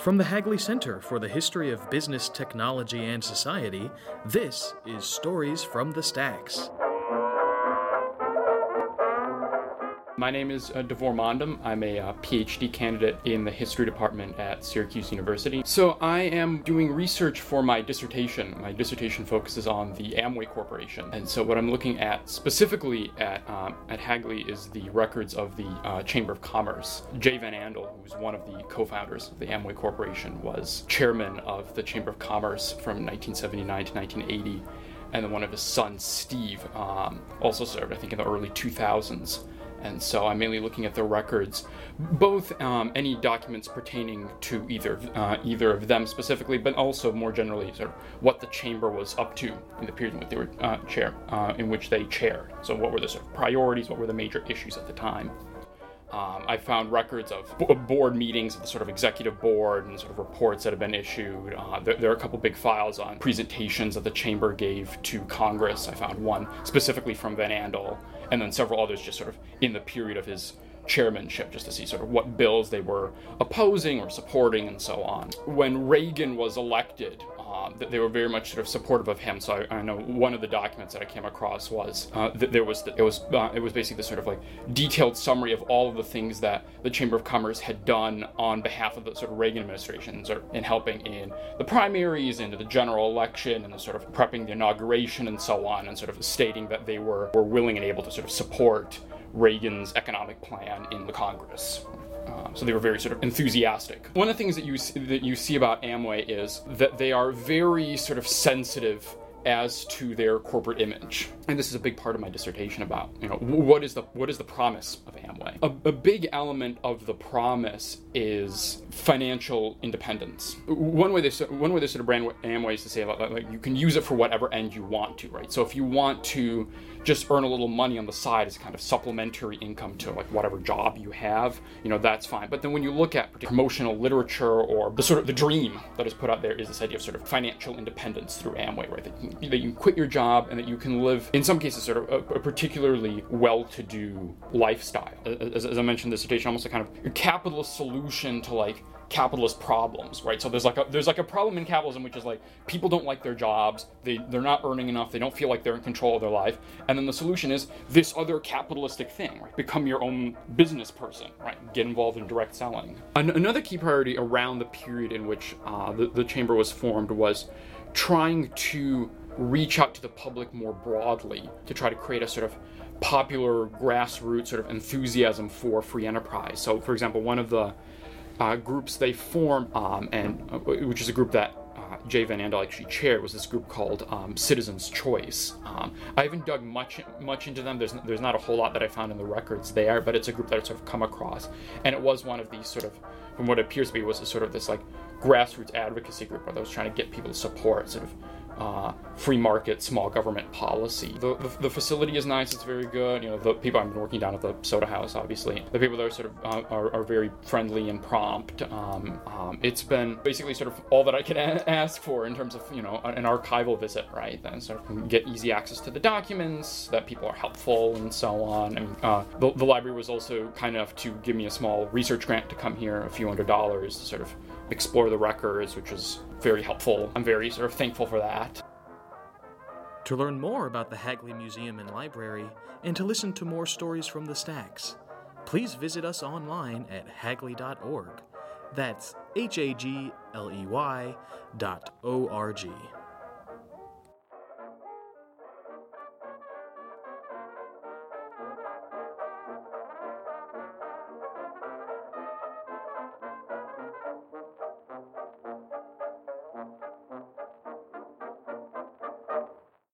From the Hagley Center for the History of Business, Technology, and Society, this is Stories from the Stacks. My name is uh, Devor Mondum. I'm a uh, PhD candidate in the history department at Syracuse University. So I am doing research for my dissertation. My dissertation focuses on the Amway Corporation, and so what I'm looking at specifically at um, at Hagley is the records of the uh, Chamber of Commerce. Jay Van Andel, who was one of the co-founders of the Amway Corporation, was chairman of the Chamber of Commerce from 1979 to 1980 and then one of his sons, Steve, um, also served, I think, in the early 2000s and so I'm mainly looking at the records, both um, any documents pertaining to either uh, either of them specifically, but also more generally, sort of what the chamber was up to in the period in which they were uh, chair, uh, in which they chaired. So what were the sort of priorities? What were the major issues at the time? Um, I found records of board meetings of the sort of executive board and sort of reports that have been issued. Uh, there, there, are a couple big files on presentations that the chamber gave to Congress. I found one specifically from Van Andel, and then several others just sort of in the period of his chairmanship, just to see sort of what bills they were opposing or supporting and so on. When Reagan was elected, um, they were very much sort of supportive of him. So I, I know one of the documents that I came across was uh, that there was the, it was uh, it was basically the sort of like detailed summary of all of the things that the Chamber of Commerce had done on behalf of the sort of Reagan administration in helping in the primaries, into the general election, and the sort of prepping the inauguration and so on, and sort of stating that they were were willing and able to sort of support Reagan's economic plan in the Congress. Um, so they were very sort of enthusiastic. One of the things that you that you see about Amway is that they are very sort of sensitive as to their corporate image. And this is a big part of my dissertation about, you know, what is the what is the promise of Amway? A, a big element of the promise is financial independence. One way they one way they sort of brand Amway is to say like, you can use it for whatever end you want to, right? So if you want to just earn a little money on the side as kind of supplementary income to like whatever job you have, you know, that's fine. But then when you look at promotional literature or the sort of the dream that is put out there is this idea of sort of financial independence through Amway, right? That you, that you quit your job and that you can live, in some cases, sort of a, a particularly well-to-do lifestyle. As, as I mentioned, dissertation almost a kind of capitalist solution to like capitalist problems, right? So there's like a there's like a problem in capitalism which is like people don't like their jobs, they they're not earning enough, they don't feel like they're in control of their life, and then the solution is this other capitalistic thing, right? Become your own business person, right? Get involved in direct selling. An- another key priority around the period in which uh, the, the chamber was formed was trying to reach out to the public more broadly to try to create a sort of popular grassroots sort of enthusiasm for free enterprise. So, for example, one of the uh, groups they formed, um, and uh, which is a group that uh, Jay Van Andel actually chaired, was this group called um, Citizens Choice. Um, I haven't dug much much into them. There's there's not a whole lot that I found in the records there, but it's a group that I've sort of come across, and it was one of these sort of, from what appears to be, was a sort of this like grassroots advocacy group where I was trying to get people to support sort of uh, free market, small government policy. The, the, the, facility is nice; it's very good. You know, the people I've been working down at the soda house, obviously, the people there sort of uh, are, are, very friendly and prompt. Um, um, it's been basically sort of all that I can a- ask for in terms of you know an archival visit, right? Then sort of get easy access to the documents, that people are helpful, and so on. Mean, uh, the, the library was also kind enough to give me a small research grant to come here, a few hundred dollars, to sort of explore the records, which was very helpful. I'm very sort of thankful for that. To learn more about the Hagley Museum and Library and to listen to more stories from the stacks, please visit us online at hagley.org. That's H A G L E Y dot O R G.